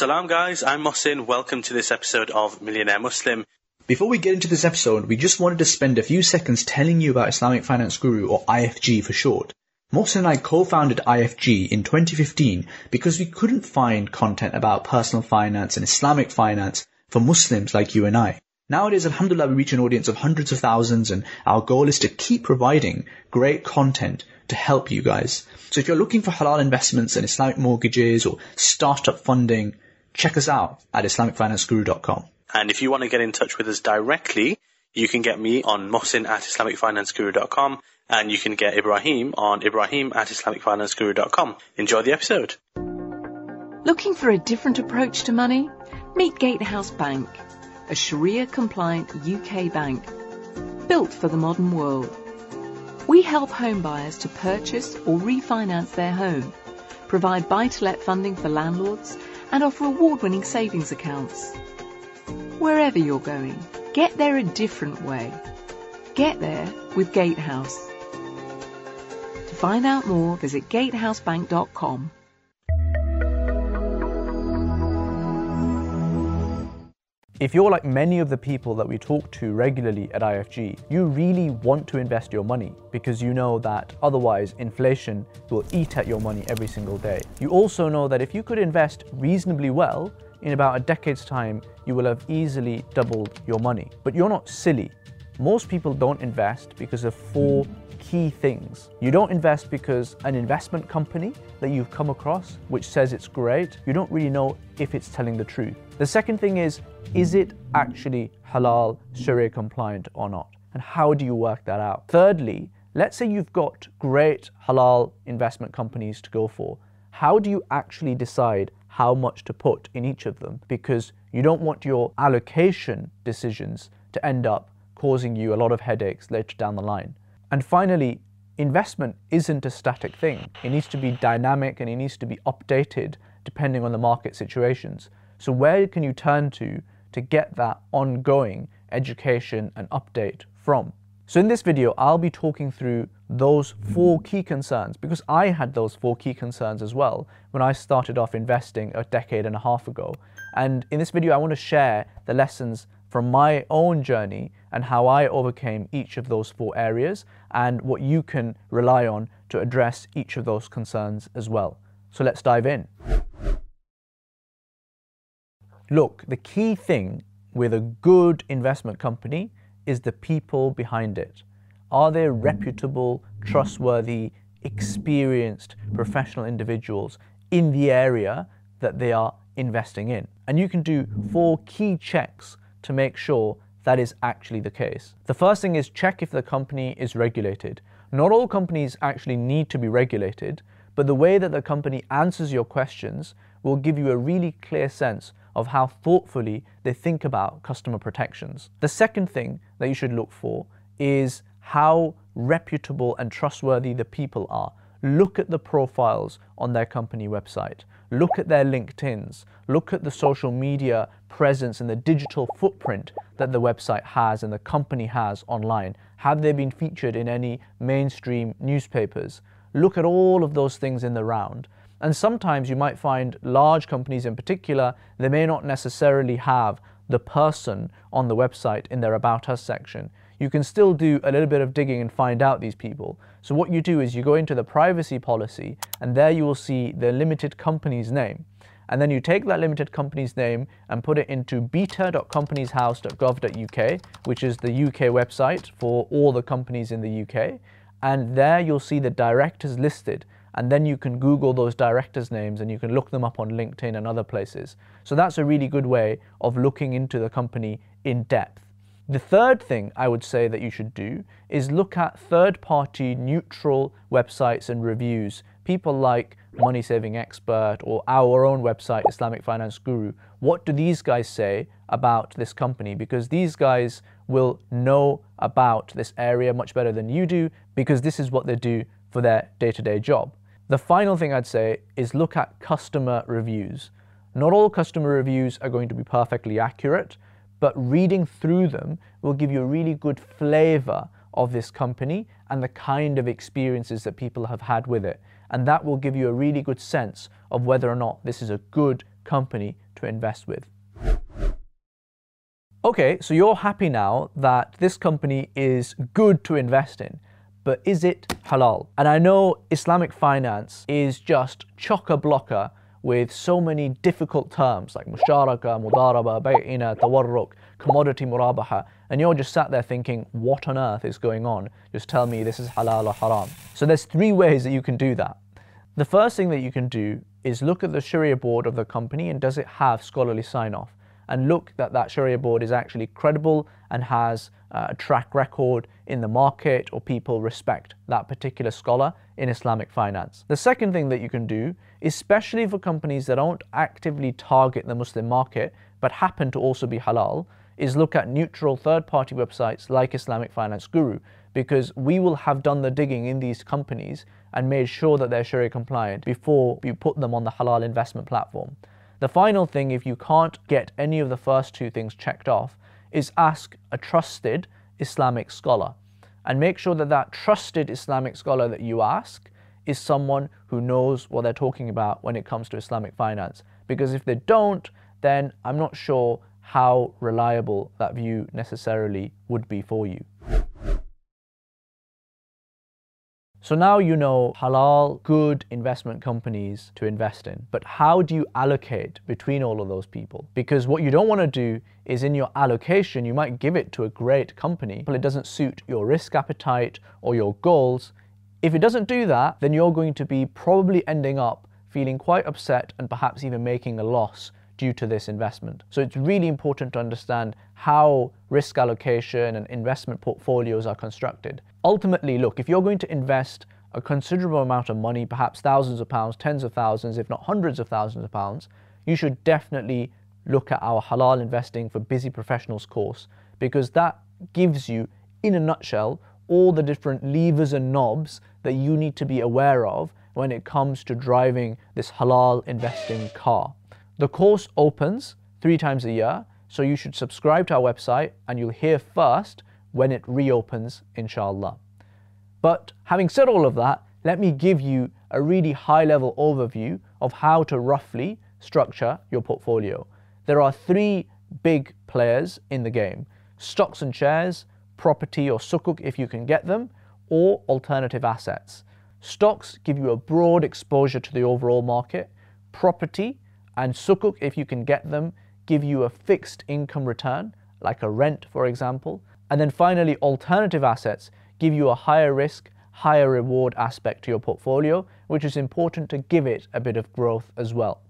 Salam guys, I'm Mohsin. Welcome to this episode of Millionaire Muslim. Before we get into this episode, we just wanted to spend a few seconds telling you about Islamic Finance Guru, or IFG for short. Mohsin and I co-founded IFG in 2015 because we couldn't find content about personal finance and Islamic finance for Muslims like you and I. Nowadays, alhamdulillah, we reach an audience of hundreds of thousands and our goal is to keep providing great content to help you guys. So if you're looking for halal investments and Islamic mortgages or startup funding, check us out at IslamicFinanceGuru.com. And if you want to get in touch with us directly, you can get me on Mohsin at IslamicFinanceGuru.com and you can get Ibrahim on Ibrahim at IslamicFinanceGuru.com. Enjoy the episode. Looking for a different approach to money? Meet Gatehouse Bank a Sharia compliant UK bank built for the modern world. We help home buyers to purchase or refinance their home, provide buy to let funding for landlords, and offer award winning savings accounts. Wherever you're going, get there a different way. Get there with Gatehouse. To find out more, visit gatehousebank.com. If you're like many of the people that we talk to regularly at IFG, you really want to invest your money because you know that otherwise inflation will eat at your money every single day. You also know that if you could invest reasonably well, in about a decade's time, you will have easily doubled your money. But you're not silly. Most people don't invest because of four key things. You don't invest because an investment company that you've come across, which says it's great, you don't really know if it's telling the truth. The second thing is, is it actually halal, Sharia compliant or not? And how do you work that out? Thirdly, let's say you've got great halal investment companies to go for. How do you actually decide how much to put in each of them? Because you don't want your allocation decisions to end up causing you a lot of headaches later down the line. And finally, investment isn't a static thing. It needs to be dynamic and it needs to be updated depending on the market situations. So where can you turn to to get that ongoing education and update from? So in this video, I'll be talking through those four key concerns because I had those four key concerns as well when I started off investing a decade and a half ago. And in this video, I want to share the lessons from my own journey and how I overcame each of those four areas and what you can rely on to address each of those concerns as well. So let's dive in. Look, the key thing with a good investment company is the people behind it. Are they reputable, trustworthy, experienced professional individuals in the area that they are investing in? And you can do four key checks to make sure that is actually the case. The first thing is check if the company is regulated. Not all companies actually need to be regulated, but the way that the company answers your questions will give you a really clear sense of how thoughtfully they think about customer protections. The second thing that you should look for is how reputable and trustworthy the people are. Look at the profiles on their company website. Look at their LinkedIns. Look at the social media presence and the digital footprint that the website has and the company has online. Have they been featured in any mainstream newspapers? Look at all of those things in the round. And sometimes you might find large companies in particular, they may not necessarily have the person on the website in their About Us section. You can still do a little bit of digging and find out these people. So what you do is you go into the privacy policy and there you will see the limited company's name. And then you take that limited company's name and put it into beta.companieshouse.gov.uk, which is the UK website for all the companies in the UK. And there you'll see the directors listed and then you can Google those directors' names and you can look them up on LinkedIn and other places. So that's a really good way of looking into the company in depth. The third thing I would say that you should do is look at third party neutral websites and reviews. People like Money Saving Expert or our own website, Islamic Finance Guru. What do these guys say about this company? Because these guys will know about this area much better than you do because this is what they do for their day to day job. The final thing I'd say is look at customer reviews. Not all customer reviews are going to be perfectly accurate, but reading through them will give you a really good flavor of this company and the kind of experiences that people have had with it. And that will give you a really good sense of whether or not this is a good company to invest with. Okay, so you're happy now that this company is good to invest in, but is it halal? And I know Islamic finance is just chock-a-blocker with so many difficult terms like musharaka, mudaraba, bay'ina, tawarruk, commodity murabaha, and you're just sat there thinking, what on earth is going on? Just tell me this is halal or haram. So there's three ways that you can do that. The first thing that you can do is look at the Sharia board of the company and does it have scholarly sign off? and look that that Sharia board is actually credible and has uh, a track record in the market or people respect that particular scholar in Islamic finance. The second thing that you can do, especially for companies that don't actively target the Muslim market but happen to also be halal, is look at neutral third party websites like Islamic Finance Guru because we will have done the digging in these companies and made sure that they're Sharia compliant before we put them on the halal investment platform. The final thing, if you can't get any of the first two things checked off, is ask a trusted Islamic scholar and make sure that that trusted Islamic scholar that you ask is someone who knows what they're talking about when it comes to Islamic finance. Because if they don't, then I'm not sure how reliable that view necessarily would be for you. So now you know halal, good investment companies to invest in. But how do you allocate between all of those people? Because what you don't want to do is in your allocation, you might give it to a great company, but it doesn't suit your risk appetite or your goals. If it doesn't do that, then you're going to be probably ending up feeling quite upset and perhaps even making a loss due to this investment. So it's really important to understand how risk allocation and investment portfolios are constructed. Ultimately, look, if you're going to invest a considerable amount of money, perhaps thousands of pounds, tens of thousands, if not hundreds of thousands of pounds, you should definitely look at our Halal Investing for Busy Professionals course because that gives you, in a nutshell, all the different levers and knobs that you need to be aware of when it comes to driving this halal investing car. The course opens three times a year, so you should subscribe to our website and you'll hear first when it reopens, inshallah. But having said all of that, let me give you a really high level overview of how to roughly structure your portfolio. There are three big players in the game stocks and shares, property or sukuk if you can get them, or alternative assets. Stocks give you a broad exposure to the overall market. Property and sukuk, if you can get them, give you a fixed income return, like a rent, for example. And then finally, alternative assets give you a higher risk, higher reward aspect to your portfolio, which is important to give it a bit of growth as well.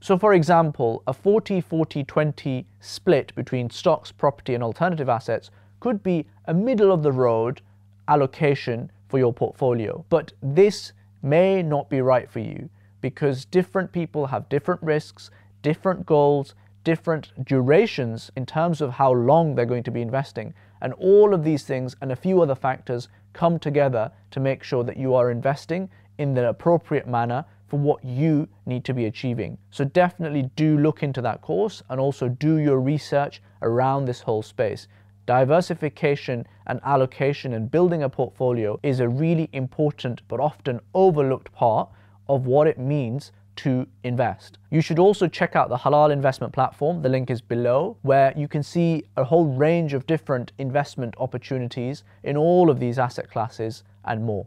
So, for example, a 40 40 20 split between stocks, property, and alternative assets could be a middle of the road allocation for your portfolio. But this may not be right for you because different people have different risks, different goals, different durations in terms of how long they're going to be investing. And all of these things and a few other factors come together to make sure that you are investing in the appropriate manner for what you need to be achieving. So definitely do look into that course and also do your research around this whole space. Diversification and allocation and building a portfolio is a really important but often overlooked part of what it means to invest. You should also check out the Halal investment platform, the link is below, where you can see a whole range of different investment opportunities in all of these asset classes and more.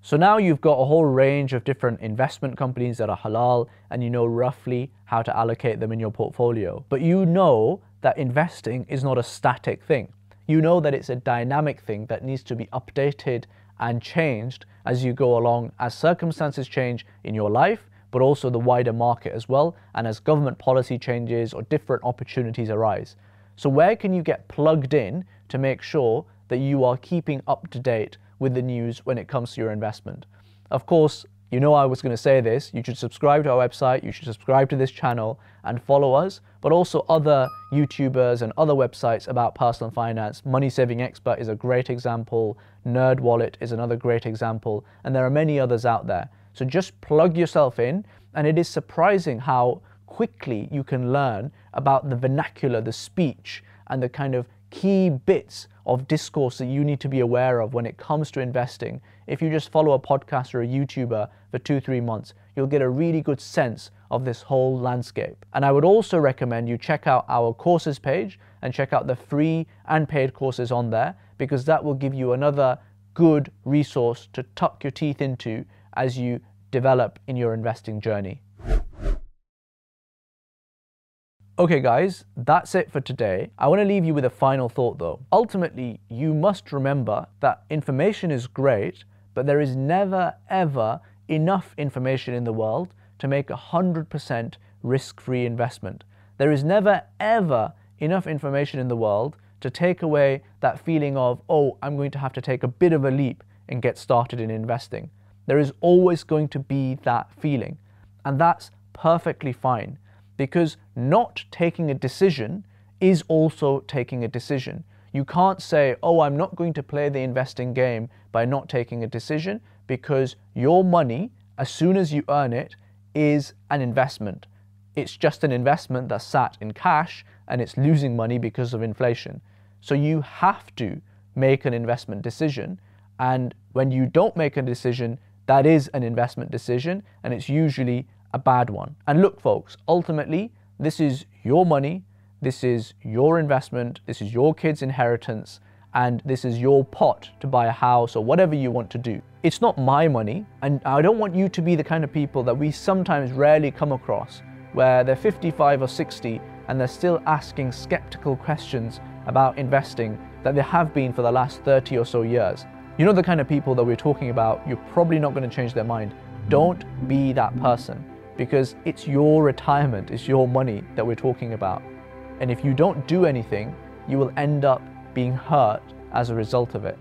So now you've got a whole range of different investment companies that are halal and you know roughly how to allocate them in your portfolio. But you know that investing is not a static thing. You know that it's a dynamic thing that needs to be updated and changed as you go along as circumstances change in your life, but also the wider market as well, and as government policy changes or different opportunities arise. So, where can you get plugged in to make sure that you are keeping up to date with the news when it comes to your investment? Of course, you know I was going to say this. You should subscribe to our website, you should subscribe to this channel and follow us, but also other YouTubers and other websites about personal finance. Money Saving Expert is a great example, Nerd Wallet is another great example, and there are many others out there. So just plug yourself in, and it is surprising how quickly you can learn about the vernacular, the speech, and the kind of key bits of discourse that you need to be aware of when it comes to investing. If you just follow a podcast or a YouTuber for two, three months, you'll get a really good sense of this whole landscape. And I would also recommend you check out our courses page and check out the free and paid courses on there because that will give you another good resource to tuck your teeth into as you develop in your investing journey. Okay, guys, that's it for today. I want to leave you with a final thought though. Ultimately, you must remember that information is great, but there is never ever enough information in the world to make a 100% risk free investment. There is never ever enough information in the world to take away that feeling of, oh, I'm going to have to take a bit of a leap and get started in investing. There is always going to be that feeling. And that's perfectly fine because not taking a decision is also taking a decision. You can't say, oh, I'm not going to play the investing game by not taking a decision because your money, as soon as you earn it, is an investment. It's just an investment that's sat in cash and it's losing money because of inflation. So you have to make an investment decision. And when you don't make a decision, that is an investment decision and it's usually a bad one. And look, folks, ultimately, this is your money, this is your investment, this is your kid's inheritance, and this is your pot to buy a house or whatever you want to do. It's not my money, and I don't want you to be the kind of people that we sometimes rarely come across where they're 55 or 60 and they're still asking skeptical questions about investing that they have been for the last 30 or so years. You know the kind of people that we're talking about, you're probably not going to change their mind. Don't be that person because it's your retirement, it's your money that we're talking about. And if you don't do anything, you will end up being hurt as a result of it.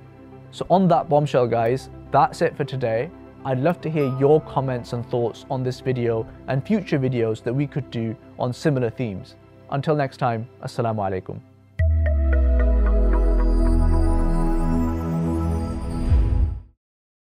So, on that bombshell, guys, that's it for today. I'd love to hear your comments and thoughts on this video and future videos that we could do on similar themes. Until next time, Assalamu alaikum.